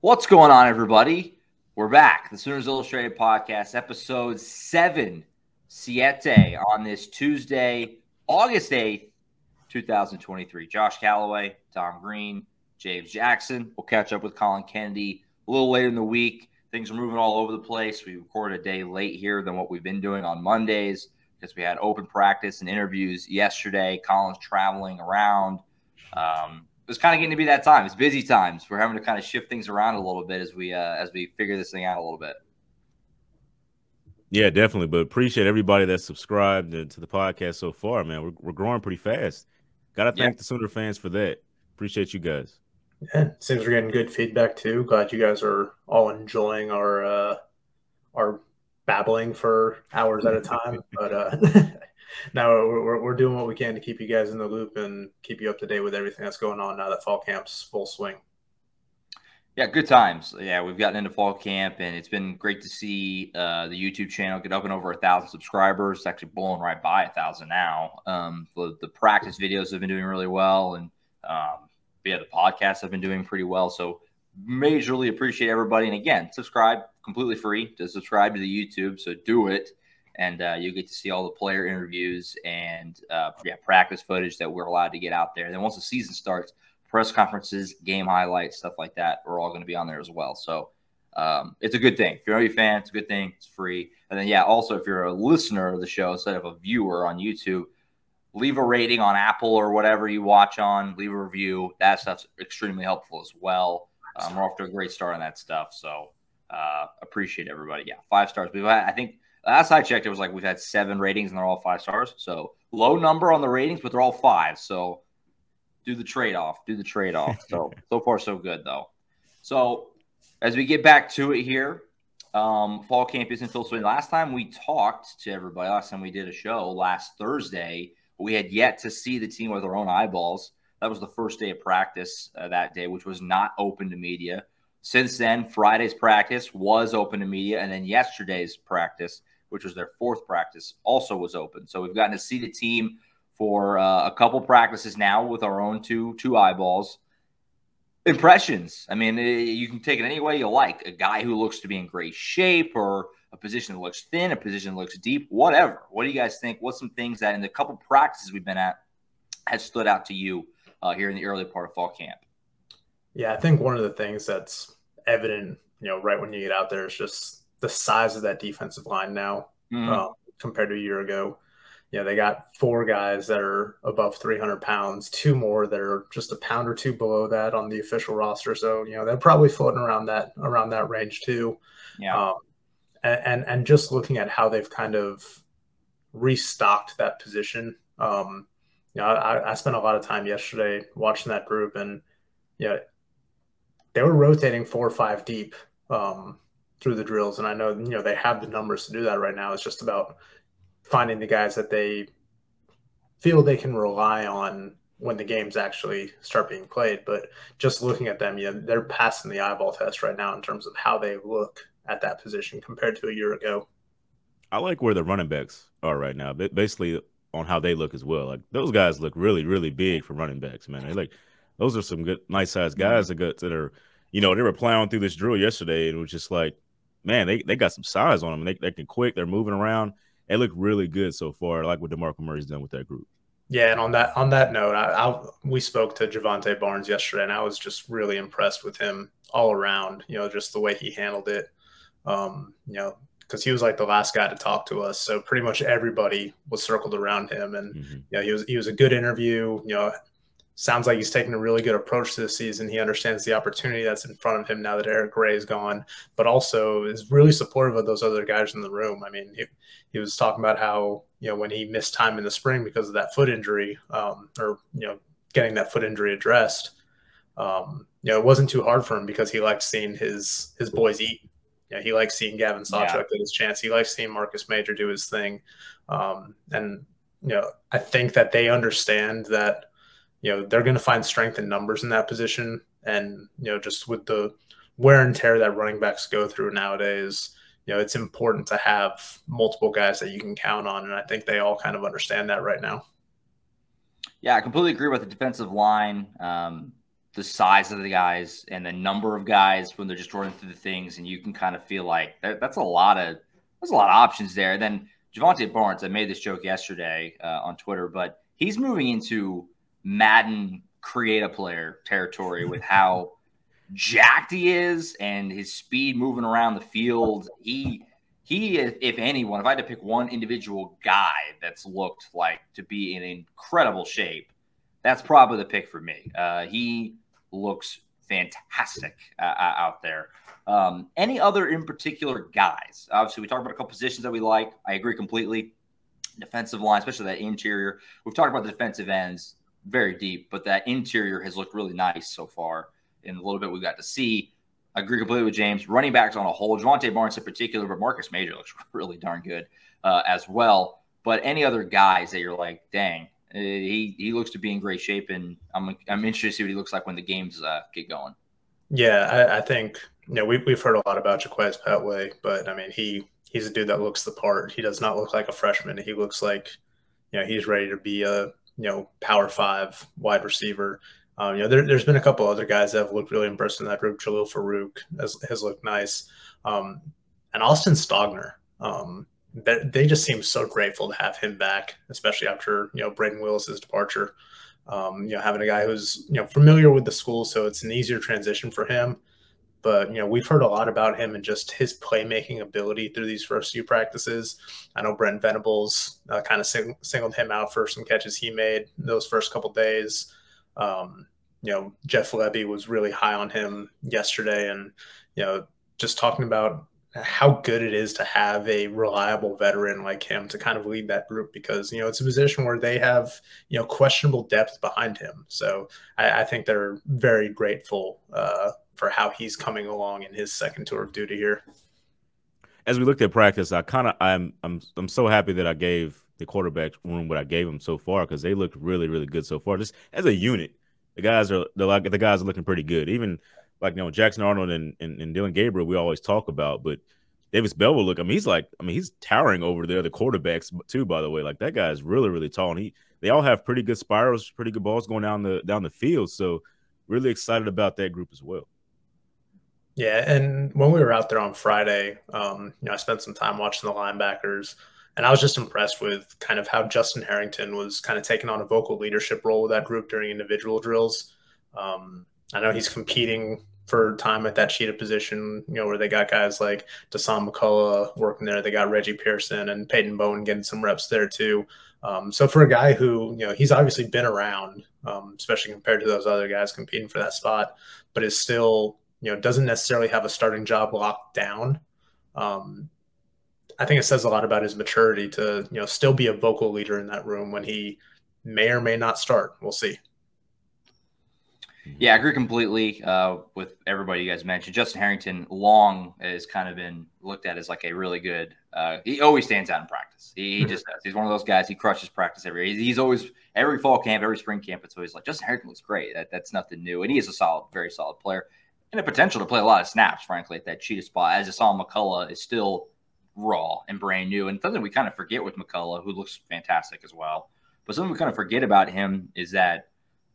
What's going on, everybody? We're back. The Sooners Illustrated podcast, episode seven, Siete, on this Tuesday, August 8th, 2023. Josh Callaway, Tom Green, James Jackson. We'll catch up with Colin Kennedy a little later in the week. Things are moving all over the place. We recorded a day late here than what we've been doing on Mondays because we had open practice and interviews yesterday. Colin's traveling around. Um, it's kind of getting to be that time. It's busy times. We're having to kind of shift things around a little bit as we uh, as we figure this thing out a little bit. Yeah, definitely. But appreciate everybody that's subscribed to the podcast so far, man. We're, we're growing pretty fast. Got to thank yeah. the Sooner fans for that. Appreciate you guys. Yeah, seems we're getting good feedback too. Glad you guys are all enjoying our uh, our babbling for hours at a time. but uh, now we're, we're doing what we can to keep you guys in the loop and keep you up to date with everything that's going on now that fall camp's full swing. Yeah, good times. Yeah, we've gotten into fall camp, and it's been great to see uh, the YouTube channel get up and over a thousand subscribers. It's actually blowing right by a thousand now. Um, the, the, practice videos have been doing really well, and um, yeah, the podcasts have been doing pretty well. So, majorly appreciate everybody. And again, subscribe completely free to subscribe to the YouTube. So do it and uh, you get to see all the player interviews and uh, yeah, practice footage that we're allowed to get out there. Then once the season starts, press conferences, game highlights, stuff like that, are all going to be on there as well. So um, it's a good thing. If you're a fan, it's a good thing. It's free. And then yeah, also if you're a listener of the show instead of a viewer on YouTube, leave a rating on Apple or whatever you watch on. Leave a review. That stuff's extremely helpful as well. Um, we're off to a great start on that stuff. So uh, appreciate everybody. Yeah, five stars. We've I think Last I checked, it was like we've had seven ratings and they're all five stars. So low number on the ratings, but they're all five. So do the trade off. Do the trade off. So so far so good though. So as we get back to it here, um, fall camp is in full swing. Last time we talked to everybody, last time we did a show last Thursday, we had yet to see the team with our own eyeballs. That was the first day of practice uh, that day, which was not open to media. Since then, Friday's practice was open to media, and then yesterday's practice which was their fourth practice, also was open. So we've gotten to see the team for uh, a couple practices now with our own two two eyeballs. Impressions. I mean, eh, you can take it any way you like. A guy who looks to be in great shape, or a position that looks thin, a position that looks deep, whatever. What do you guys think? What's some things that in the couple practices we've been at has stood out to you uh, here in the early part of fall camp? Yeah, I think one of the things that's evident, you know, right when you get out there is just the size of that defensive line now mm-hmm. uh, compared to a year ago. Yeah, they got four guys that are above 300 pounds, two more that are just a pound or two below that on the official roster. So you know they're probably floating around that around that range too. Yeah, um, and, and, and just looking at how they've kind of restocked that position. Um, you know, I, I spent a lot of time yesterday watching that group, and yeah, they were rotating four or five deep. Um, through the drills. And I know, you know, they have the numbers to do that right now. It's just about finding the guys that they feel they can rely on when the games actually start being played. But just looking at them, yeah, they're passing the eyeball test right now in terms of how they look at that position compared to a year ago. I like where the running backs are right now. Basically, on how they look as well. Like those guys look really, really big for running backs, man. They like those are some good, nice sized guys mm-hmm. that got that are, you know, they were plowing through this drill yesterday, and it was just like man, they, they got some size on them. They, they can quick. They're moving around. They look really good so far. I like what Demarco Murray's done with that group. Yeah, and on that on that note, I, I, we spoke to Jovantae Barnes yesterday, and I was just really impressed with him all around. You know, just the way he handled it. Um, you know, because he was like the last guy to talk to us, so pretty much everybody was circled around him, and mm-hmm. you know, he was he was a good interview. You know, sounds like he's taking a really good approach to the season. He understands the opportunity that's in front of him now that Eric Gray is gone, but also is really supportive of those other guys in the room. I mean, he, he was talking about how, you know, when he missed time in the spring because of that foot injury, um, or, you know, getting that foot injury addressed, um, you know, it wasn't too hard for him because he liked seeing his his boys eat. You know, he likes seeing Gavin Sawchuk yeah. get his chance. He likes seeing Marcus Major do his thing. Um, and, you know, I think that they understand that you know they're going to find strength in numbers in that position, and you know just with the wear and tear that running backs go through nowadays, you know it's important to have multiple guys that you can count on, and I think they all kind of understand that right now. Yeah, I completely agree with the defensive line. Um, the size of the guys and the number of guys when they're just running through the things, and you can kind of feel like that, that's a lot of there's a lot of options there. then Jovantae Barnes, I made this joke yesterday uh, on Twitter, but he's moving into Madden create a player territory with how jacked he is and his speed moving around the field. He he, if anyone, if I had to pick one individual guy that's looked like to be in incredible shape, that's probably the pick for me. Uh, he looks fantastic uh, uh, out there. Um, any other in particular guys? Obviously, we talked about a couple positions that we like. I agree completely. Defensive line, especially that interior. We've talked about the defensive ends very deep, but that interior has looked really nice so far in a little bit we got to see. I agree completely with James. Running backs on a whole, Jovantae Barnes in particular, but Marcus Major looks really darn good uh, as well. But any other guys that you're like, dang, uh, he he looks to be in great shape, and I'm I'm interested to see what he looks like when the games uh, get going. Yeah, I, I, think you know we we've heard a lot about Jaquaize Pettaway, but I mean he he's a dude that looks the part. He does not look like a freshman. He looks like you know he's ready to be a you know power five wide receiver. Um, you know there, has been a couple other guys that have looked really impressive in that group. Jalil Farooq has, has looked nice, um, and Austin Stogner. Um, they just seem so grateful to have him back, especially after you know Brayden Willis's departure. Um, you know, having a guy who's you know familiar with the school, so it's an easier transition for him. But you know, we've heard a lot about him and just his playmaking ability through these first few practices. I know Brent Venables uh, kind of sing- singled him out for some catches he made those first couple days. Um, you know, Jeff Lebby was really high on him yesterday, and you know, just talking about how good it is to have a reliable veteran like him to kind of lead that group because you know it's a position where they have you know questionable depth behind him. So I, I think they're very grateful uh, for how he's coming along in his second tour of duty here. As we looked at practice, I kind of I'm I'm I'm so happy that I gave the quarterback room what I gave them so far because they looked really really good so far. Just as a unit, the guys are the like the guys are looking pretty good. Even like you know Jackson Arnold and, and, and Dillon Gabriel we always talk about, but Davis Beville look. I mean, he's like, I mean, he's towering over the other quarterbacks too. By the way, like that guy is really, really tall, and he they all have pretty good spirals, pretty good balls going down the down the field. So, really excited about that group as well. Yeah, and when we were out there on Friday, um, you know, I spent some time watching the linebackers, and I was just impressed with kind of how Justin Harrington was kind of taking on a vocal leadership role with that group during individual drills. Um, I know he's competing for time at that cheetah position, you know, where they got guys like Dasan McCullough working there. They got Reggie Pearson and Peyton Bowen getting some reps there too. Um, so for a guy who, you know, he's obviously been around, um, especially compared to those other guys competing for that spot, but is still, you know, doesn't necessarily have a starting job locked down. Um, I think it says a lot about his maturity to, you know, still be a vocal leader in that room when he may or may not start. We'll see. Yeah, I agree completely uh, with everybody you guys mentioned. Justin Harrington long has kind of been looked at as like a really good. Uh, he always stands out in practice. He, he just does. He's one of those guys. He crushes practice every. He's, he's always every fall camp, every spring camp. It's always like Justin Harrington looks great. That, that's nothing new, and he is a solid, very solid player, and a potential to play a lot of snaps. Frankly, at that cheetah spot, as I saw, McCullough is still raw and brand new, and something we kind of forget with McCullough, who looks fantastic as well. But something we kind of forget about him is that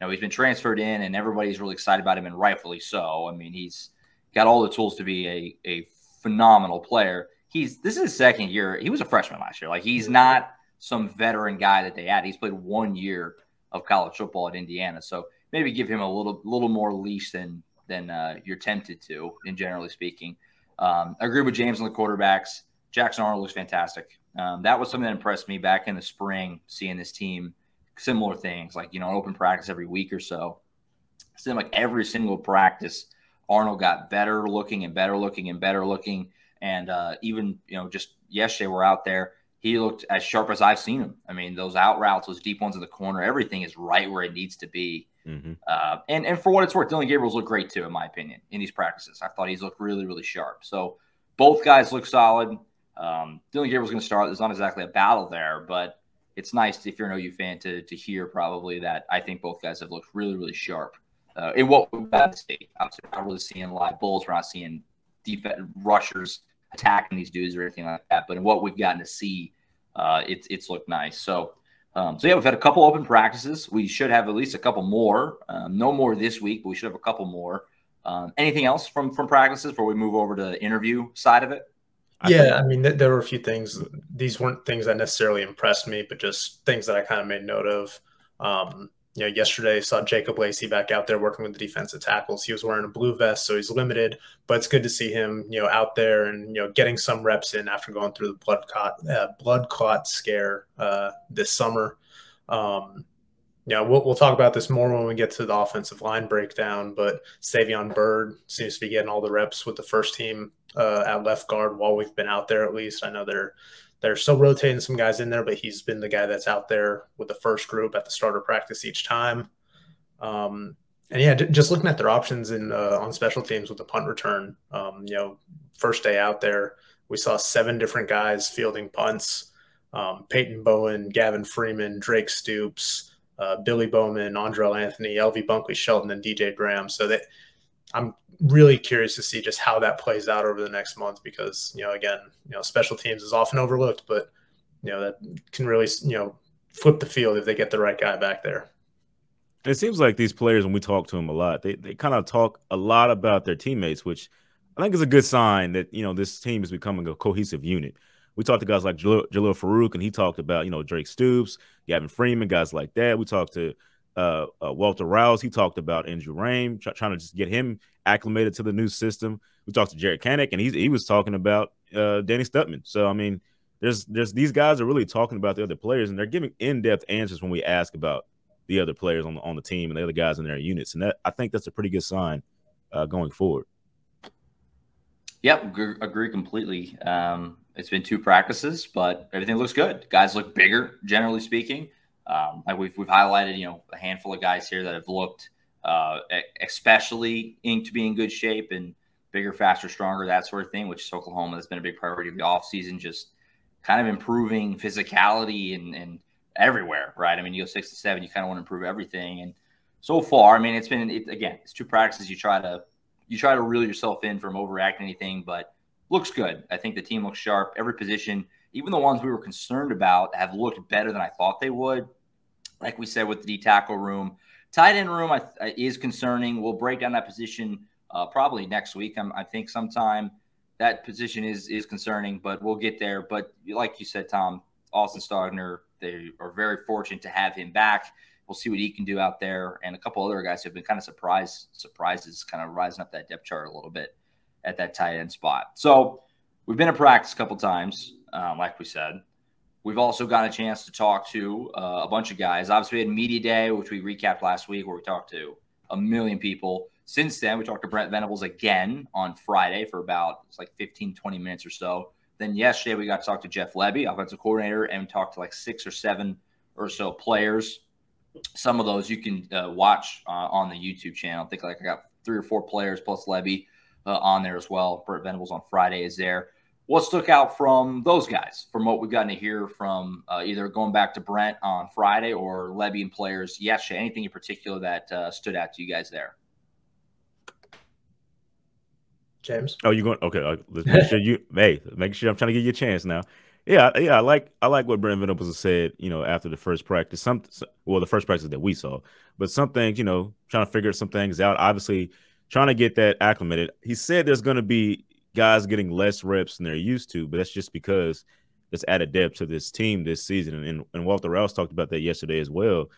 know, he's been transferred in, and everybody's really excited about him, and rightfully so. I mean, he's got all the tools to be a a phenomenal player. He's this is his second year. He was a freshman last year. Like he's not some veteran guy that they had. He's played one year of college football at Indiana, so maybe give him a little little more leash than than uh, you're tempted to, in generally speaking. Um, I agree with James on the quarterbacks. Jackson Arnold looks fantastic. Um, that was something that impressed me back in the spring, seeing this team similar things like you know open practice every week or so. It seemed like every single practice, Arnold got better looking and better looking and better looking, and uh, even you know just yesterday we're out there. He looked as sharp as I've seen him. I mean, those out routes, those deep ones in the corner, everything is right where it needs to be. Mm-hmm. Uh, and and for what it's worth, Dillon Gabriel's looked great too, in my opinion, in these practices. I thought he's looked really, really sharp. So both guys look solid. Um, Dillon Gabriel's going to start. There's not exactly a battle there, but it's nice if you're an OU fan to to hear probably that I think both guys have looked really really sharp uh, in what we've got to see. Obviously, we're not really seeing live bulls. We're not seeing defense rushers attacking these dudes or anything like that. But in what we've gotten to see, uh, it's it's looked nice. So Um, so yeah, we've had a couple open practices. We should have at least a couple more. Um, no more this week, but we should have a couple more. Um, anything else from from practices before we move over to the interview side of it? yeah, I mean, th- there were a few things. These weren't things that necessarily impressed me, but just things that I kind of made note of. You know, yesterday saw Jacob Lacey back out there working with the defensive tackles. He was wearing a blue vest, so he's limited, but it's good to see him, you know, out there and you know getting some reps in after going through the blood clot uh, blood clot scare uh, this summer. Um, we'll, we'll talk about this more when we get to the offensive line breakdown. But Savion Byrd seems to be getting all the reps with the first team uh, at left guard while we've been out there. At least I know they're they're still rotating some guys in there, but he's been the guy that's out there with the first group at the starter practice each time. Um, and yeah, just looking at their options in uh, on special teams with the punt return. Um, you know, first day out there, we saw seven different guys fielding punts. Um, Peyton Bowen, Gavin Freeman, Drake Stoops, uh, Billy Bowman, Andrel Anthony, LV Bunkley Shelton, and DJ Graham. So that I'm really curious to see just how that plays out over the next month because you know again you know special teams is often overlooked but you know that can really you know flip the field if they get the right guy back there it seems like these players when we talk to them a lot they, they kind of talk a lot about their teammates which i think is a good sign that you know this team is becoming a cohesive unit we talked to guys like Jalil, Jalil Farooq, and he talked about you know Drake Stoops, Gavin Freeman, guys like that. We talked to uh, uh, Walter Rouse. He talked about Andrew try, trying to just get him acclimated to the new system. We talked to Jaren Kanak, and he he was talking about uh, Danny Stutman. So I mean, there's there's these guys are really talking about the other players, and they're giving in depth answers when we ask about the other players on the on the team and the other guys in their units, and that I think that's a pretty good sign uh, going forward. Yep, agree completely. Um, it's been two practices, but everything looks good. Guys look bigger, generally speaking. Um, like we've we've highlighted, you know, a handful of guys here that have looked uh, especially in to be in good shape and bigger, faster, stronger, that sort of thing, which is Oklahoma has been a big priority of the offseason, just kind of improving physicality and, and everywhere, right? I mean, you go six to seven, you kind of want to improve everything. And so far, I mean, it's been, it, again, it's two practices. You try to, you try to reel yourself in from overacting anything, but looks good. I think the team looks sharp. Every position, even the ones we were concerned about, have looked better than I thought they would. Like we said with the D tackle room, tight end room I, is concerning. We'll break down that position uh, probably next week. I'm, I think sometime that position is is concerning, but we'll get there. But like you said, Tom, Austin Stogner, they are very fortunate to have him back. We'll see what he can do out there, and a couple other guys who have been kind of surprised surprises, kind of rising up that depth chart a little bit at that tight end spot. So we've been in practice a couple times, um, like we said. We've also got a chance to talk to uh, a bunch of guys. Obviously, we had Media Day, which we recapped last week, where we talked to a million people. Since then, we talked to Brent Venables again on Friday for about it's like 15, 20 minutes or so. Then yesterday, we got to talk to Jeff Lebby, offensive coordinator, and talked to like six or seven or so players. Some of those you can uh, watch uh, on the YouTube channel. I think like I got three or four players plus Lebby uh, on there as well. Brent Venables on Friday is there what stuck out from those guys from what we've gotten to hear from uh, either going back to Brent on Friday or Lebby and players yesterday? Anything in particular that uh, stood out to you guys there? James. Oh, you going? Okay, uh, let's make sure you. hey, make sure I'm trying to give you a chance now. Yeah, yeah, I like I like what Brent Venables said. You know, after the first practice, some well, the first practice that we saw, but some things, you know, trying to figure some things out. Obviously, trying to get that acclimated. He said there's going to be guys getting less reps than they're used to, but that's just because there's added depth to this team this season. And, and Walter Rouse talked about that yesterday as well.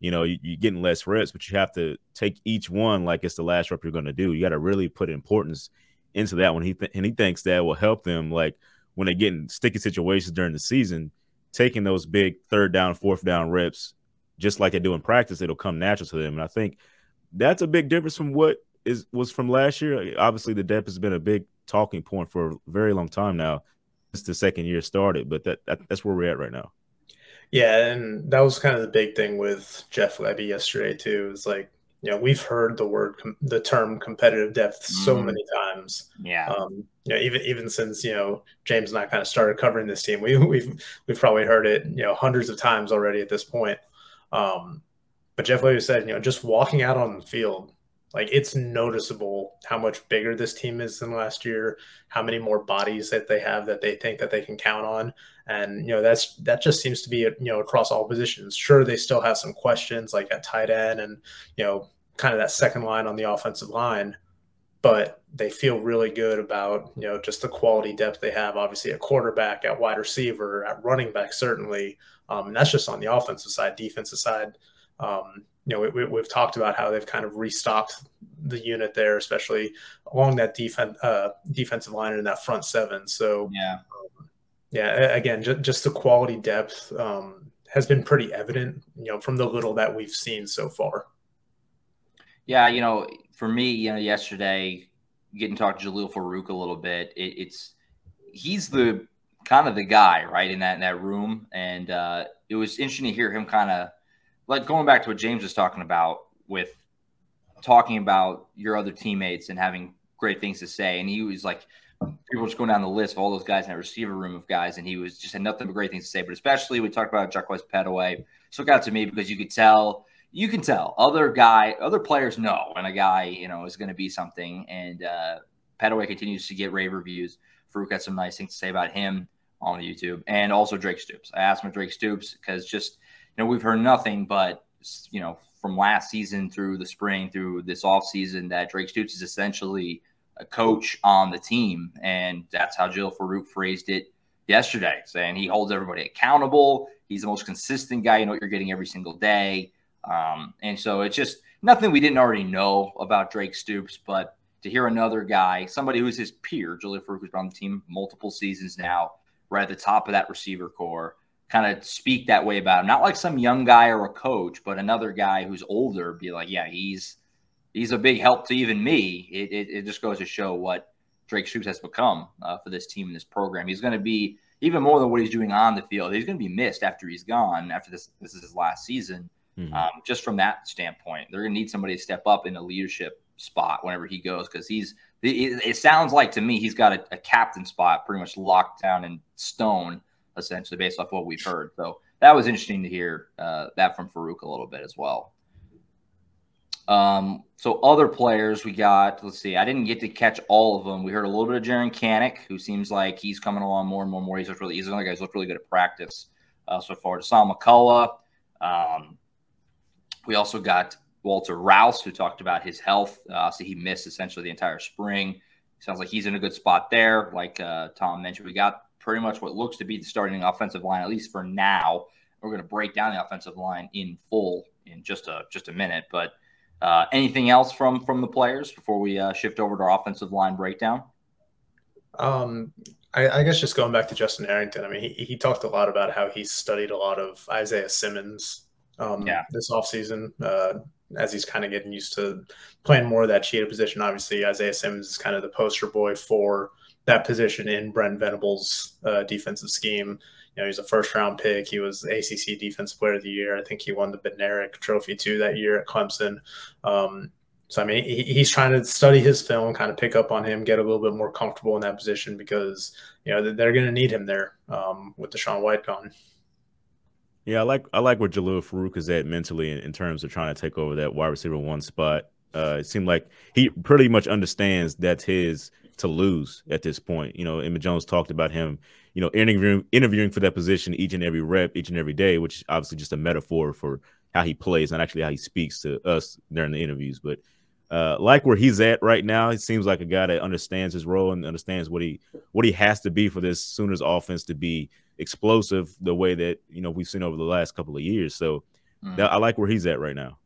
You know, you, are getting less reps, but you have to take each one like it's the last rep you're going to do. You got to really put importance into that one. He th- and he thinks that will help them, like when they get in sticky situations during the season, taking those big third down, fourth down reps, just like they do in practice, it'll come natural to them. And I think that's a big difference from what is was from last year. Obviously, the depth has been a big talking point for a very long time now since the second year started. But that, that that's where we're at right now. Yeah, and that was kind of the big thing with Jeff Lebby yesterday too. Is like you know we've heard the word the term competitive depth so mm. many times. Yeah. Um, you know, even even since you know James and I kind of started covering this team, we, we've we've probably heard it you know hundreds of times already at this point. Um, but Jeff Lebby said, you know, just walking out on the field like it's noticeable how much bigger this team is than last year, how many more bodies that they have that they think that they can count on. And you know, that's that just seems to be you know across all positions. Sure, they still have some questions like at tight end and you know, kind of that second line on the offensive line, but they feel really good about you know just the quality depth they have. Obviously, a quarterback, at wide receiver, at running back, certainly. Um, and that's just on the offensive side. Defensive side, um, you know, we, have talked about how they've kind of restocked the unit there, especially along that defense uh, defensive line and in that front seven. So yeah, um, yeah. Again, just, just the quality depth um, has been pretty evident, you know, from the little that we've seen so far. Yeah, you know, for me, you know, yesterday getting to talk to Jalil Farooq a little bit, it, it's he's the kind of the guy right in that in that room, and uh, it was interesting to hear him kind of like going back to what James was talking about with talking about your other teammates and having great things to say. And he was like, people just going down the list of all those guys in that receiver room of guys, and he was just had nothing but great things to say. But especially we talked about Jaquaize Pettaway. So got to me because you could tell, you can tell other guy, other players know when a guy, you know, is going to be something. And uh, Pettaway continues to get rave reviews. Farooq had some nice things to say about him on YouTube, and also Drake Stoops. I asked him Drake Stoops because just know, we've heard nothing but, you know, from last season through the spring through this off season that Drake Stoops is essentially a coach on the team. And that's how Jalil Farooq phrased it yesterday, saying he holds everybody accountable. He's the most consistent guy. You know what you're getting every single day. Um, and so it's just nothing we didn't already know about Drake Stoops, but to hear another guy, somebody who's his peer, Jalil Farooq, who's been on the team multiple seasons now, right at the top of that receiver corps, kind of speak that way about him. Not like some young guy or a coach, but another guy who's older be like, yeah, he's he's a big help to even me. It, it, it just goes to show what Drake Stoops has become uh, for this team and this program. He's going to be even more than what he's doing on the field. He's going to be missed after he's gone. After this, this is his last season. Mm-hmm. Um, just from that standpoint, they're going to need somebody to step up in a leadership spot whenever he goes because he's. It, it, sounds like to me he's got a, a captain spot pretty much locked down in stone essentially based off what we've heard. So that was interesting to hear uh, that from Farooq a little bit as well. Um, so other players we got, let's see, I didn't get to catch all of them. We heard a little bit of Jaren Kanak, who seems like he's coming along more and more and more. He's looked really, he's another guy who's looked really good at practice uh, so far. Dasan McCullough. Um, we also got Walter Rouse, who talked about his health. Uh, so he missed essentially the entire spring. Sounds like he's in a good spot there. Like uh, Tom mentioned, we got pretty much what looks to be the starting offensive line, at least for now. We're going to break down the offensive line in full in just a just a minute. But uh, anything else from from the players before we uh, shift over to our offensive line breakdown? Um, I, I, guess just going back to Justin Harrington. I mean, he, he talked a lot about how he studied a lot of Isaiah Simmons um, yeah. this offseason uh, as he's kind of getting used to playing more of that cheetah position. Obviously, Isaiah Simmons is kind of the poster boy for that position in Brent Venables' uh, defensive scheme. You know, he's a first round pick. He was ACC Defensive Player of the Year. I think he won the Bednarik Trophy too that year at Clemson. Um, so I mean, he, he's trying to study his film, kind of pick up on him, get a little bit more comfortable in that position because you know they're going to need him there um, with DaShaun White gone. Yeah, I like I like where Jalil Farooq is at mentally in, in, terms of trying to take over that wide receiver one spot. Uh, it seemed like he pretty much understands that's his to lose at this point. You know, Emmett Jones talked about him, you know, interviewing interviewing for that position each and every rep, each and every day, which is obviously just a metaphor for how he plays, not actually how he speaks to us during the interviews. But uh, like where he's at right now, he seems like a guy that understands his role and understands what he what he has to be for this Sooners offense to be explosive the way that you know we've seen over the last couple of years. So mm. that, I like where he's at right now.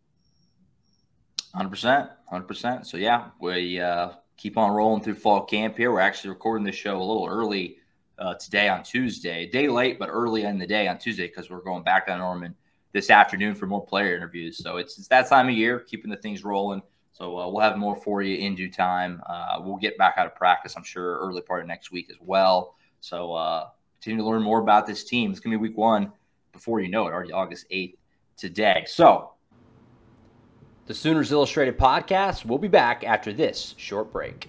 Hundred percent, hundred percent. So yeah, we uh, keep on rolling through fall camp here. We're actually recording this show a little early uh, today on Tuesday, day late, but early in the day on Tuesday because we're going back to Norman this afternoon for more player interviews. So it's, it's that time of year, keeping the things rolling. So uh, we'll have more for you in due time. Uh, we'll get back out of practice, I'm sure, early part of next week as well. So uh, continue to learn more about this team. It's going to be week one before you know it, already August 8th today. So the Sooners Illustrated podcast. We'll be back after this short break.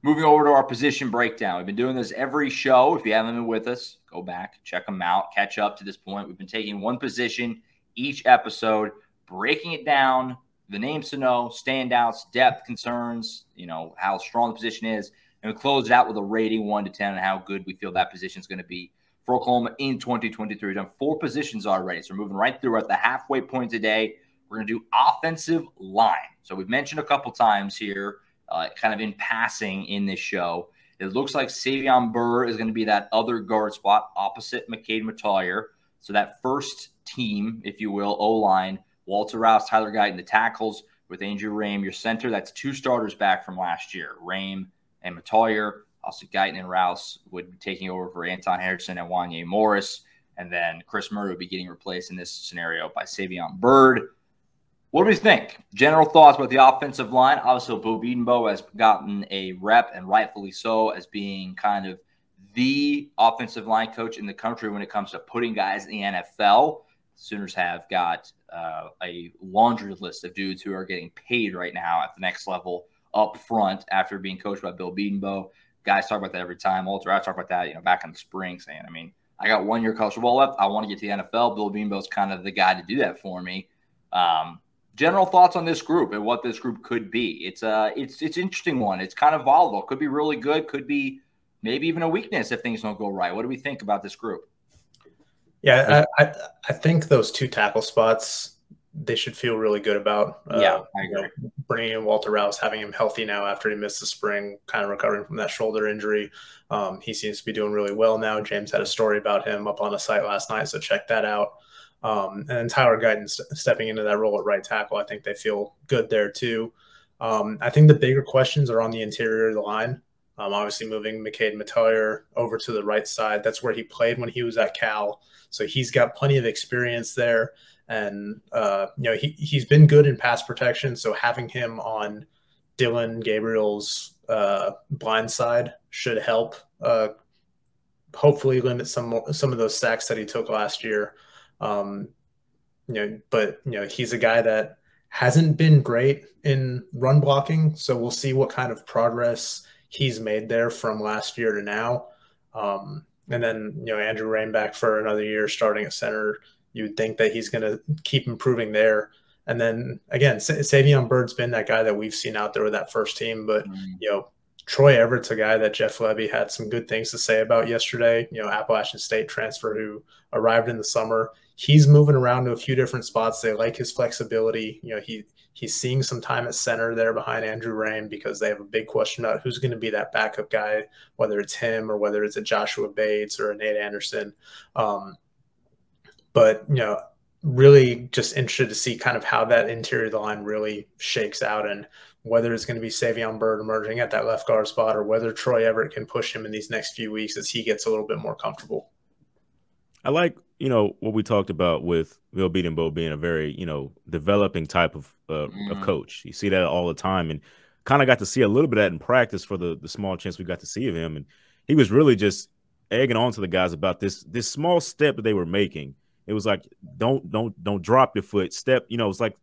Moving over to our position breakdown. We've been doing this every show. If you haven't been with us, go back, check them out, catch up to this point. We've been taking one position each episode, breaking it down the names to know, standouts, depth concerns, you know, how strong the position is. And we close it out with a rating one to 10 and how good we feel that position is going to be for Oklahoma in 2023. We've done four positions already. So we're moving right through at the halfway point today. We're going to do offensive line. So we've mentioned a couple times here, uh, kind of in passing in this show. It looks like Savion Byrd is going to be that other guard spot opposite McKade Mettauer. So that first team, if you will, O line, Walter Rouse, Tyler Guyton, the tackles with Andrew Raym, your center. That's two starters back from last year, Raym and Mettauer. Also, Guyton and Rouse would be taking over for Anton Harrison and Wanya Morris. And then Chris Murray would be getting replaced in this scenario by Savion Byrd. What do we think? General thoughts about the offensive line. Obviously, Bo Bedenbaugh has gotten a rep, and rightfully so, as being kind of the offensive line coach in the country when it comes to putting guys in the NFL. Sooners have got uh, a laundry list of dudes who are getting paid right now at the next level up front after being coached by Bill Bedenbaugh. Guys talk about that every time. Walter, I talk about that, you know, back in the spring, saying, I mean, I got one year college football left. I want to get to the NFL. Bill Bedenbaugh's kind of the guy to do that for me. Um, general thoughts on this group and what this group could be. It's a uh, it's it's interesting one. It's kind of volatile. Could be really good. Could be maybe even a weakness if things don't go right. What do we think about this group? Yeah, I I, I think those two tackle spots they should feel really good about. Uh, yeah, I agree. You know, bringing in Walter Rouse, having him healthy now after he missed the spring, kind of recovering from that shoulder injury. Um, he seems to be doing really well now. James had a story about him up on the site last night, so check that out. Um, and Tyler Guyton st- stepping into that role at right tackle, I think they feel good there too. Um, I think the bigger questions are on the interior of the line. Um, obviously, moving McKade Mettauer over to the right side. That's where he played when he was at Cal. So he's got plenty of experience there and uh, you know he he's been good in pass protection. So having him on Dillon Gabriel's uh, blind side should help. Uh, hopefully, limit some some of those sacks that he took last year. Um, you know, but you know he's a guy that hasn't been great in run blocking. So we'll see what kind of progress he's made there from last year to now. Um, and then you know Andrew Raym back for another year, starting at center you would think that he's going to keep improving there. And then again, Savion Byrd's been that guy that we've seen out there with that first team, but mm. you know, Troy Everett's a guy that Jeff Lebby had some good things to say about yesterday. You know, Appalachian State transfer who arrived in the summer. He's moving around to a few different spots. They like his flexibility. You know, he he's seeing some time at center there behind Andrew Raym because they have a big question about who's going to be that backup guy, whether it's him or whether it's a Joshua Bates or a Nate Anderson. Um, but you know, really just interested to see kind of how that interior of the line really shakes out and whether it's going to be Savion Byrd emerging at that left guard spot or whether Troy Everett can push him in these next few weeks as he gets a little bit more comfortable. I like, you know, what we talked about with Bill Bedenbaugh being a very, you know, developing type of uh, mm. of coach. You see that all the time and kind of got to see a little bit of that in practice for the the small chance we got to see of him and he was really just egging on to the guys about this this small step that they were making it was like don't don't don't drop your foot. Step, you know, it's like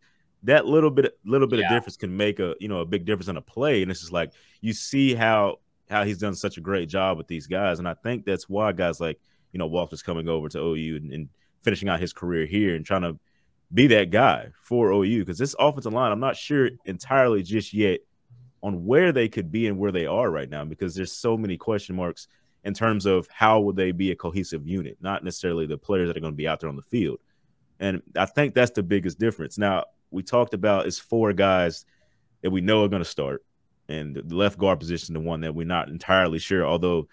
that little bit little bit yeah. of difference can make a you know a big difference in a play. And it's just like you see how how he's done such a great job with these guys. And I think that's why guys like, you know, Walter's coming over to OU and, and finishing out his career here and trying to be that guy for OU. Because this offensive line, I'm not sure entirely just yet on where they could be and where they are right now because there's so many question marks in terms of how would they be a cohesive unit, not necessarily the players that are going to be out there on the field. And I think that's the biggest difference. Now, we talked about is four guys that we know are going to start, and the left guard position, the one that we're not entirely sure. Although,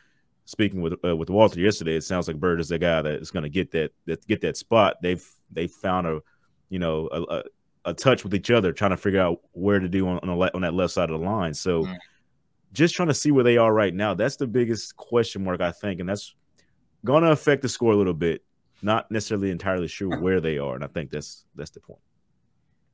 speaking with uh, with Walter yesterday, it sounds like Byrd is the guy that is going to get that that get that spot. They've they found a you know a, a, a, touch with each other, trying to figure out where to do on on, a, on that left side of the line. So. Mm just trying to see where they are right now. That's the biggest question mark, I think, and that's going to affect the score a little bit. Not necessarily entirely sure where they are, and I think that's that's the point.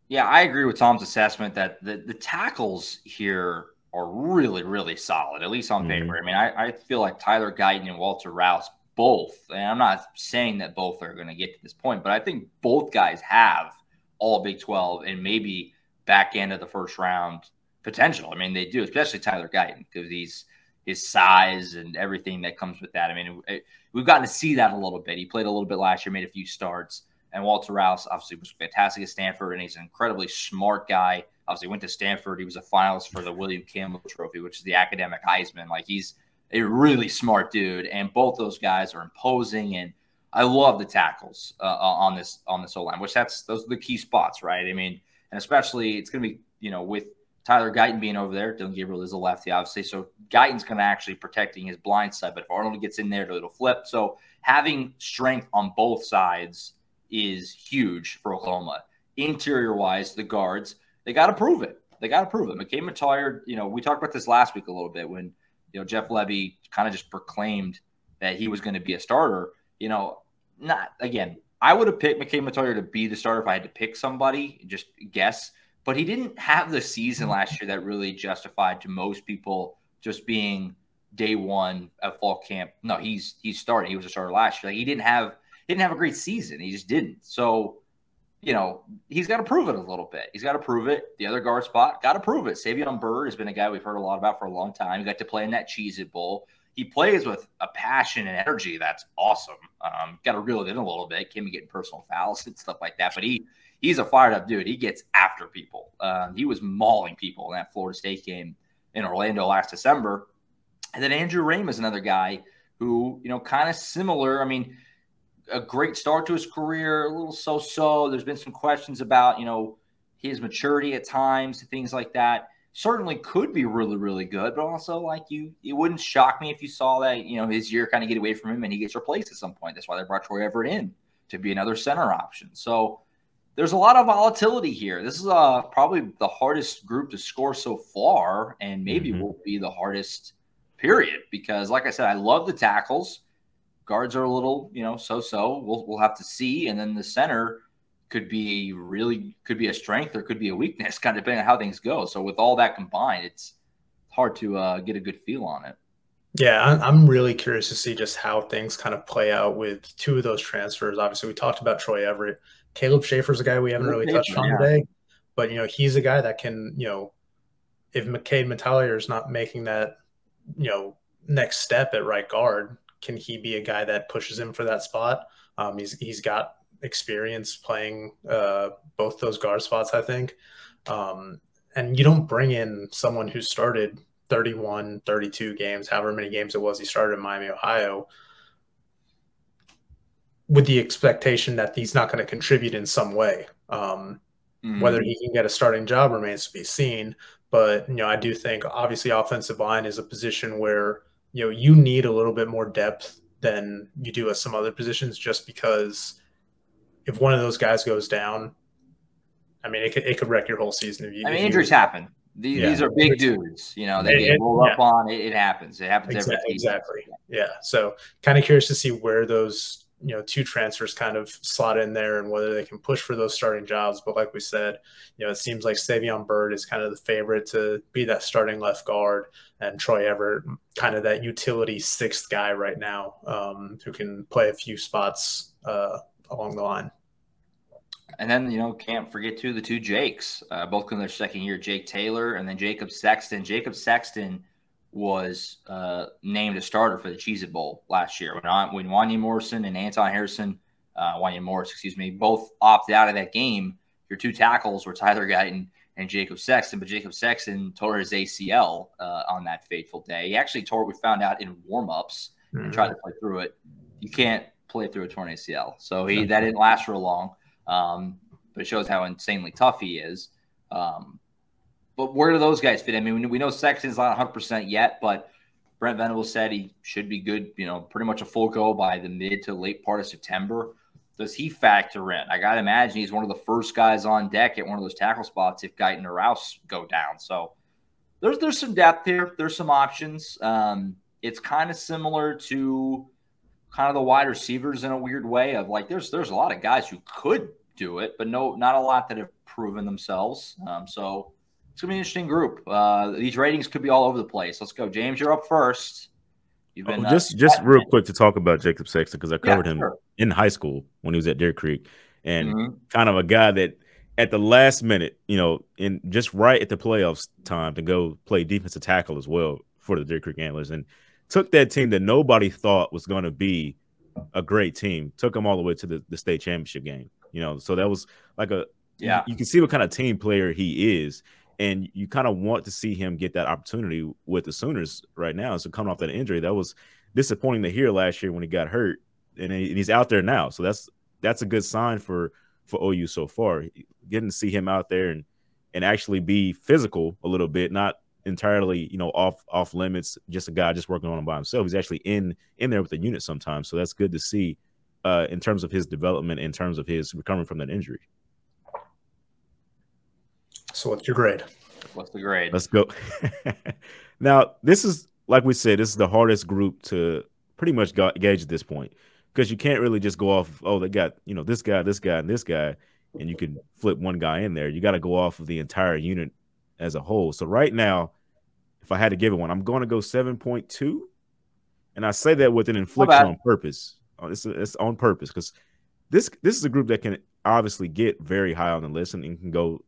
Yeah, I agree with Tom's assessment that the, the tackles here are really, really solid, at least on paper. Mm-hmm. I mean, I, I feel like Tyler Guyton and Walter Rouse both, and I'm not saying that both are going to get to this point, but I think both guys have all Big 12 and maybe back end of the first round potential. I mean, they do, especially Tyler Guyton, because he's his size and everything that comes with that. I mean, it, we've gotten to see that a little bit. He played a little bit last year, made a few starts. And Walter Rouse obviously was fantastic at Stanford, and he's an incredibly smart guy. Obviously, went to Stanford. He was a finalist for the William Campbell Trophy, which is the academic Heisman. Like he's a really smart dude, and both those guys are imposing. And I love the tackles uh, on this on this O line, which that's those are the key spots, right? I mean, and especially it's going to be you know with Tyler Guyton being over there, Dillon Gabriel is a lefty, obviously. So Guyton's going to actually protecting his blind side, but if Arnold gets in there, it'll flip. So having strength on both sides is huge for Oklahoma. Interior wise, the guards they got to prove it. They got to prove it. McKay Mettauer, you know, we talked about this last week a little bit when you know Jeff Lebby kind of just proclaimed that he was going to be a starter. You know, not again. I would have picked McKay Mettauer to be the starter if I had to pick somebody, just guess. But he didn't have the season last year that really justified to most people just being day one at fall camp. No, he's he's starting. He was a starter last year. Like he didn't have he didn't have a great season. He just didn't. So you know, he's got to prove it a little bit. He's got to prove it. The other guard spot, got to prove it. Savion Byrd has been a guy we've heard a lot about for a long time. He got to play in that Cheez It Bowl. He plays with a passion and energy that's awesome. Um, got to reel it in a little bit. Be getting personal fouls and stuff like that. But he he's a fired up dude. He gets after people. Um, he was mauling people in that Florida State game in Orlando last December. And then Andrew Raym is another guy who, you know, kind of similar. I mean, a great start to his career, a little so-so. There's been some questions about, you know, his maturity at times, things like that. Certainly could be really, really good, but also like you, it wouldn't shock me if you saw that, you know, his year kind of get away from him and he gets replaced at some point. That's why they brought Troy Everett in to be another center option. So there's a lot of volatility here. This is uh, probably the hardest group to score so far, and maybe mm-hmm. will be the hardest period because, like I said, I love the tackles guards are a little, you know, so-so. We'll we'll have to see, and then the center could be really could be a strength or could be a weakness, kind of depending on how things go. So with all that combined, it's hard to uh, get a good feel on it. Yeah, I'm really curious to see just how things kind of play out with two of those transfers. Obviously, we talked about Troy Everett. Caleb Shaffer's a guy we haven't really touched on yeah. today, but you know he's a guy that can, you know, if McKade Mettauer is not making that, you know, next step at right guard, can he be a guy that pushes him for that spot? Um, he's he's got experience playing uh, both those guard spots, I think. Um, and you don't bring in someone who started 31, 32 games, however many games it was he started in Miami, Ohio, with the expectation that he's not going to contribute in some way. Um, mm-hmm. Whether he can get a starting job remains to be seen. But you know, I do think obviously offensive line is a position where you know you need a little bit more depth than you do at some other positions just because if one of those guys goes down i mean it could, it could wreck your whole season if you i mean injuries you, happen these, yeah. these, are big dudes you know they it, get rolled yeah. up on it, it, happens it happens exactly, exactly yeah so kind of curious to see where those you know two transfers kind of slot in there and whether they can push for those starting jobs. But like we said, you know it seems like Savion Byrd is kind of the favorite to be that starting left guard, and Troy Everett kind of that utility sixth guy right now um, who can play a few spots uh, along the line. And then you know can't forget too the two Jakes, uh, both in their second year, Jake Taylor and then Jacob Sexton. Jacob Sexton was uh, named a starter for the Cheez It Bowl last year when, when Wanya Morrison and Anton Harrison, uh, Wanya Morris, excuse me, both opted out of that game. Your two tackles were Tyler Guyton and Jacob Sexton, but Jacob Sexton tore his ACL uh, on that fateful day. He actually tore, we found out in warmups mm-hmm. and tried to play through it. You can't play through a torn ACL. So he that didn't last for long, um, but it shows how insanely tough he is. Um, but where do those guys fit? I mean, we know Sexton's not 100% yet, but Brent Venable said he should be good, you know, pretty much a full go by the mid to late part of September. Does he factor in? I got to imagine he's one of the first guys on deck at one of those tackle spots if Guyton or Rouse go down. So there's there's some depth here. There's some options. Um, it's kind of similar to kind of the wide receivers in a weird way of like there's there's a lot of guys who could do it, but no, not a lot that have proven themselves. Um, so gonna be an interesting group. Uh, these ratings could be all over the place. Let's go, James. You're up first. You've been oh, just uh, just real quick to talk about Jacob Sexton because I covered yeah, him sure. in high school when he was at Deer Creek, and mm-hmm. kind of a guy that at the last minute, you know, in just right at the playoffs time to go play defensive tackle as well for the Deer Creek Antlers, and took that team that nobody thought was going to be a great team, took them all the way to the, the state championship game. You know, so that was like a yeah. You, you can see what kind of team player he is, and you kind of want to see him get that opportunity with the Sooners right now. So coming off that injury, that was disappointing to hear last year when he got hurt, and he's out there now. So that's that's a good sign for for OU so far. Getting to see him out there and and actually be physical a little bit, not entirely you know off off limits, just a guy just working on him by himself. He's actually in in there with the unit sometimes. So that's good to see uh, in terms of his development, in terms of his recovering from that injury. So what's your grade? What's the grade? Let's go. now, this is like we said, this is the hardest group to pretty much gauge at this point because you can't really just go off. Oh, they got you know this guy, this guy, and this guy, and you can flip one guy in there. You got to go off of the entire unit as a whole. So right now, if I had to give it one, I'm going to go seven point two, and I say that with an inflection on purpose. Oh, it's it's on purpose because this this is a group that can obviously get very high on the list and, and can go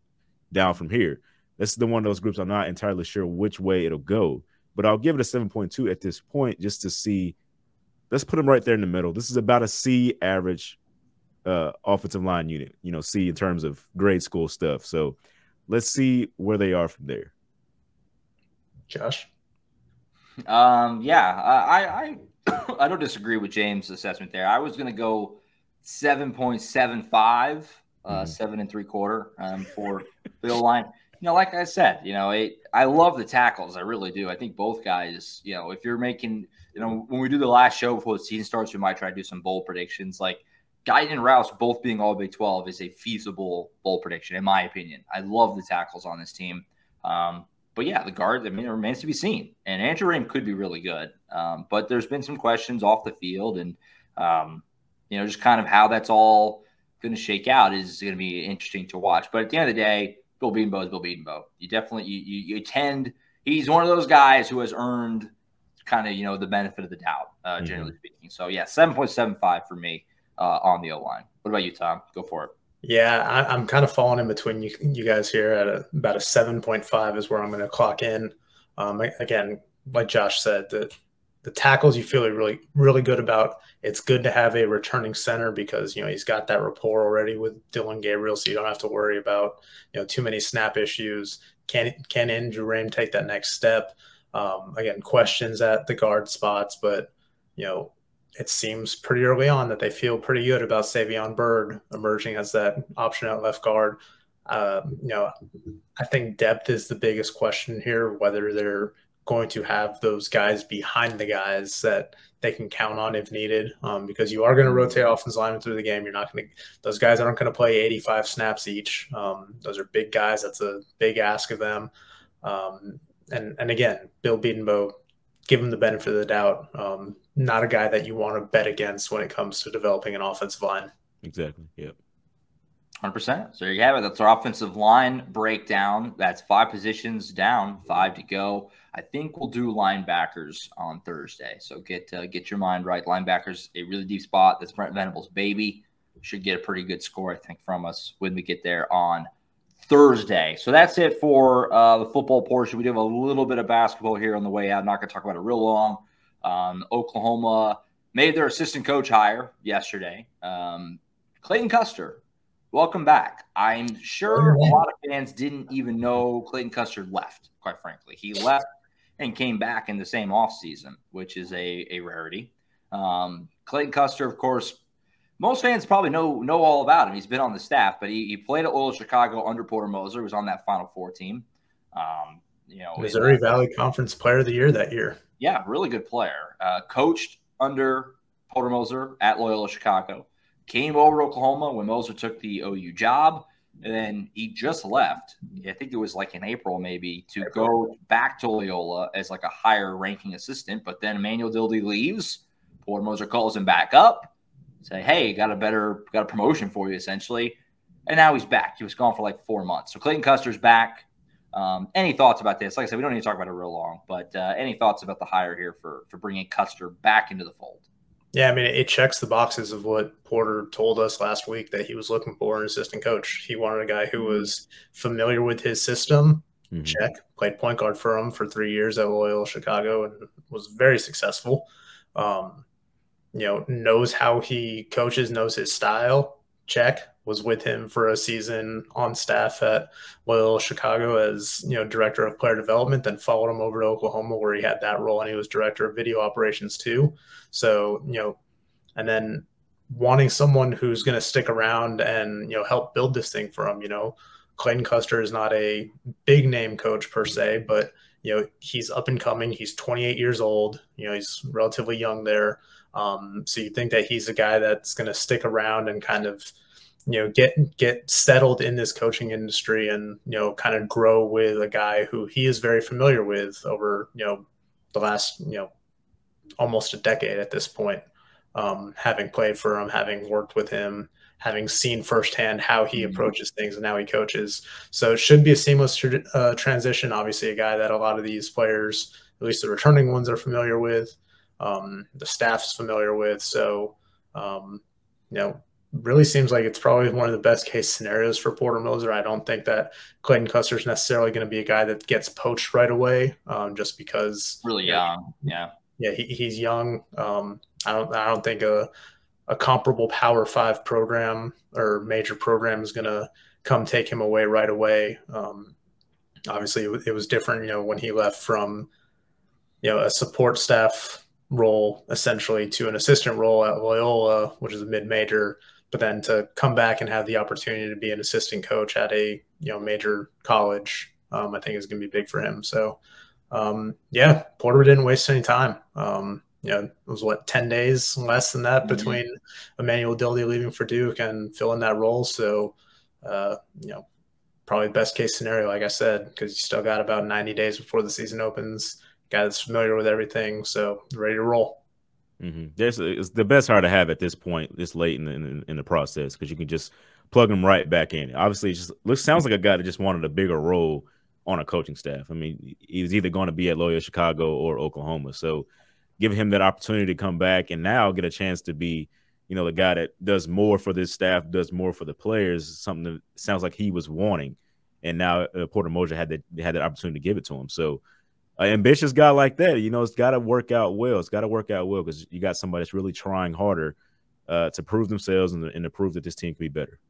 down from here. This is the one of those groups I'm not entirely sure which way it'll go, but I'll give it a 7.2 at this point just to see. Let's put them right there in the middle. This is about a C average uh, offensive line unit, you know, C in terms of grade school stuff. So let's see where they are from there. Josh? Um, yeah, I, I, I don't disagree with James' assessment there. I was going to go 7.75 uh, mm-hmm. seven and three quarter um, for the line. You know, like I said, you know, it, I love the tackles. I really do. I think both guys, you know, if you're making, you know, when we do the last show before the season starts, we might try to do some bold predictions. Like Guyton and Rouse both being all Big 12 is a feasible bold prediction, in my opinion. I love the tackles on this team. Um, but yeah, the guard, I mean, it remains to be seen. And Andrew Raym could be really good. Um, but there's been some questions off the field and, um, you know, just kind of how that's all going to shake out is going to be interesting to watch. But at the end of the day, Bill Bedenbaugh is Bill Bedenbaugh. You definitely you, you, you tend he's one of those guys who has earned kind of you know the benefit of the doubt, uh, mm-hmm. generally speaking. So yeah, seven point seven five for me uh, on the O line. What about you, Tom? Go for it. Yeah, I, am kind of falling in between you, you guys here at a, about a 7.5 is where I'm going to clock in. Um, again, like Josh said, the the tackles you feel really really good about. It's good to have a returning center because you know he's got that rapport already with Dillon Gabriel, so you don't have to worry about you know too many snap issues. Can can Andrew Raym take that next step? Um, again, questions at the guard spots, but you know it seems pretty early on that they feel pretty good about Savion Byrd emerging as that option at left guard. Uh, you know, I think depth is the biggest question here, whether they're going to have those guys behind the guys that they can count on if needed. Um, because you are going to rotate offensive linemen through the game. You're not going to; those guys aren't going to play 85 snaps each. Um, those are big guys. That's a big ask of them. Um, and and again, Bill Bedenbaugh, give him the benefit of the doubt. Um, not a guy that you want to bet against when it comes to developing an offensive line. Exactly. Yep. 100%. So there you have it. That's our offensive line breakdown. That's five positions down, five to go. I think we'll do linebackers on Thursday. So get uh, get your mind right. Linebackers, a really deep spot. That's Brent Venables' baby. Should get a pretty good score, I think, from us when we get there on Thursday. So that's it for uh, the football portion. We do have a little bit of basketball here on the way out. I'm not going to talk about it real long. Um, Oklahoma made their assistant coach hire yesterday. Um, Clayton Custer welcome back. I'm sure a lot of fans didn't even know Clayton Custer left, quite frankly. He left and came back in the same offseason, which is a, a rarity. Um, Clayton Custer, of course, most fans probably know know all about him. He's been on the staff, but he, he played at Loyola Chicago under Porter Moser. He was on that Final Four team. Um, you know, Missouri Valley Conference Player of the Year that year. Yeah, really good player. Uh, coached under Porter Moser at Loyola Chicago came over to Oklahoma when Moser took the OU job. And then he just left. I think it was like in April, maybe, to go back to Loyola as like a higher ranking assistant. But then Emmanuel Dildy leaves. Porter Moser calls him back up, say, "Hey, got a better, got a promotion for you, essentially." And now he's back. He was gone for like four months. So Clayton Custer's back. Um, any thoughts about this? Like I said, we don't need to talk about it real long, but uh, any thoughts about the hire here for for bringing Custer back into the fold? Yeah, I mean, it checks the boxes of what Porter told us last week that he was looking for an assistant coach. He wanted a guy who mm-hmm. was familiar with his system. Mm-hmm. Check. Played point guard for him for three years at Loyola Chicago and was very successful. Um, you know, knows how he coaches, knows his style. Check. Was with him for a season on staff at Loyola Chicago as you know director of player development, then followed him over to Oklahoma where he had that role and he was director of video operations too. So you know, and then wanting someone who's going to stick around and you know help build this thing for him. You know, Clayton Custer is not a big name coach per se, but you know he's up and coming. He's 28 years old. You know, he's relatively young there. Um, so you think that he's a guy that's going to stick around and kind of you know get get settled in this coaching industry and you know kind of grow with a guy who he is very familiar with over you know the last you know almost a decade at this point. Um, having played for him having worked with him having seen firsthand how he mm-hmm. approaches things and how he coaches. So it should be a seamless tr- uh, transition. Obviously a guy that a lot of these players at least the returning ones are familiar with um, the staff's familiar with. So um, you know really seems like it's probably one of the best case scenarios for Porter Moser. I don't think that Clayton Custer is necessarily going to be a guy that gets poached right away, um, just because really young. Yeah, yeah, he, he's young. Um, I don't I don't think a a comparable Power Five program or major program is going to come take him away right away. Um, obviously, it, it was different, you know, when he left from you know a support staff role essentially to an assistant role at Loyola, which is a mid major but then to come back and have the opportunity to be an assistant coach at a you know major college, um, I think is going to be big for him. So um, yeah, Porter didn't waste any time. Um, you know, it was what ten days less than that mm-hmm. between Emmanuel Dildy leaving for Duke and filling that role. So uh, you know, probably the best case scenario, like I said, because you still got about ninety days before the season opens. Guy that's familiar with everything, so ready to roll. Mm-hmm. There's it's the best hire to have at this point, this late in, in, in the process, because you can just plug him right back in. Obviously, it just looks sounds like a guy that just wanted a bigger role on a coaching staff. I mean, he's either going to be at Loyola Chicago or Oklahoma. So, giving him that opportunity to come back and now get a chance to be, you know, the guy that does more for this staff, does more for the players, something that sounds like he was wanting. And now uh, Porter had that had that opportunity to give it to him. So an ambitious guy like that, you know, it's got to work out well. It's got to work out well because you got somebody that's really trying harder uh, to prove themselves and, and to prove that this team can be better.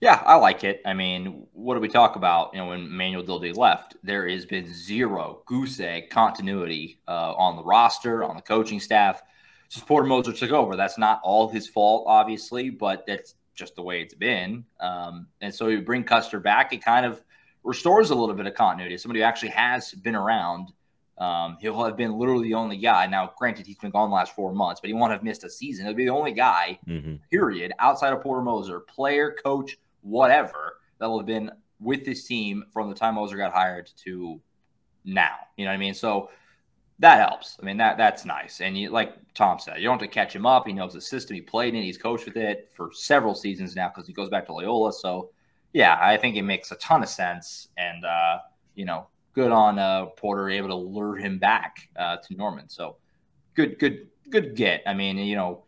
Yeah, I like it. I mean, what do we talk about? You know, when Manuel Dildy left, there has been zero goose egg continuity uh, on the roster, on the coaching staff. Since Porter Moser took over, that's not all his fault, obviously, but that's just the way it's been. Um, and so you bring Custer back, it kind of restores a little bit of continuity. Somebody who actually has been around. Um, he'll have been literally the only guy. Now, granted, he's been gone the last four months, but he won't have missed a season. He'll be the only guy, mm-hmm. period, outside of Porter Moser, player, coach, whatever, that will have been with this team from the time Moser got hired to now. You know what I mean? So that helps. I mean, that that's nice. And you, like Tom said, you don't have to catch him up. He knows the system. He played in. He's coached with it for several seasons now because he goes back to Loyola. So yeah, I think it makes a ton of sense. And, uh, you know, good on uh, Porter able to lure him back uh, to Norman. So good, good, good get. I mean, you know,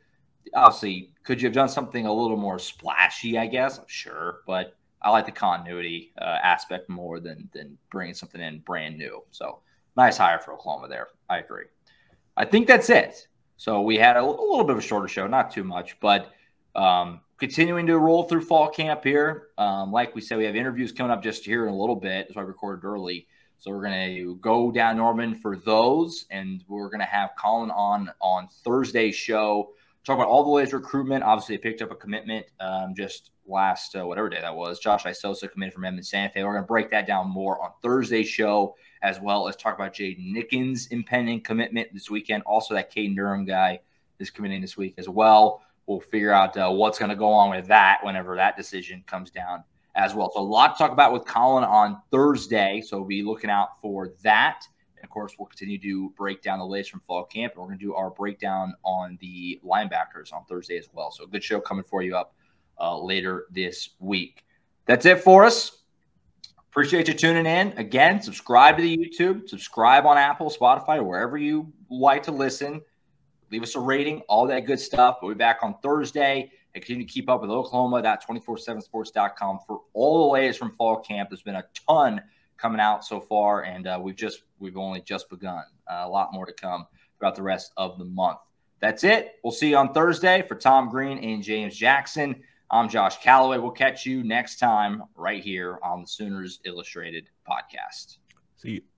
obviously, could you have done something a little more splashy? I guess, sure, but I like the continuity uh, aspect more than than bringing something in brand new. So nice hire for Oklahoma there. I agree. I think that's it. So we had a, a little bit of a shorter show, not too much, but um, continuing to roll through fall camp here. Um, like we said, we have interviews coming up just here in a little bit. So I recorded early. So we're going to go down Norman for those, and we're going to have Colin on on Thursday's show. Talk about all the latest recruitment. Obviously, they picked up a commitment um, just last uh, whatever day that was. Josh Isosa committed from Edmond Santa Fe. We're going to break that down more on Thursday's show, as well as talk about Jade Nickens' impending commitment this weekend. Also, that Caden Durham guy is committing this week as well we'll figure out uh, what's going to go on with that whenever that decision comes down as well. So a lot to talk about with Colin on Thursday. So we'll be looking out for that. And of course, we'll continue to break down the latest from fall camp. And we're going to do our breakdown on the linebackers on Thursday as well. So a good show coming for you up uh, later this week. That's it for us. Appreciate you tuning in. Again, subscribe to the YouTube, subscribe on Apple, Spotify, wherever you like to listen leave us a rating, all that good stuff. We'll be back on Thursday and continue to keep up with Oklahoma. Oklahoma.247sports.com for all the latest from fall camp. There's been a ton coming out so far, and uh, we've just we've only just begun. Uh, a lot more to come throughout the rest of the month. That's it. We'll see you on Thursday for Tom Green and James Jackson. I'm Josh Callaway. We'll catch you next time right here on the Sooners Illustrated podcast. See you.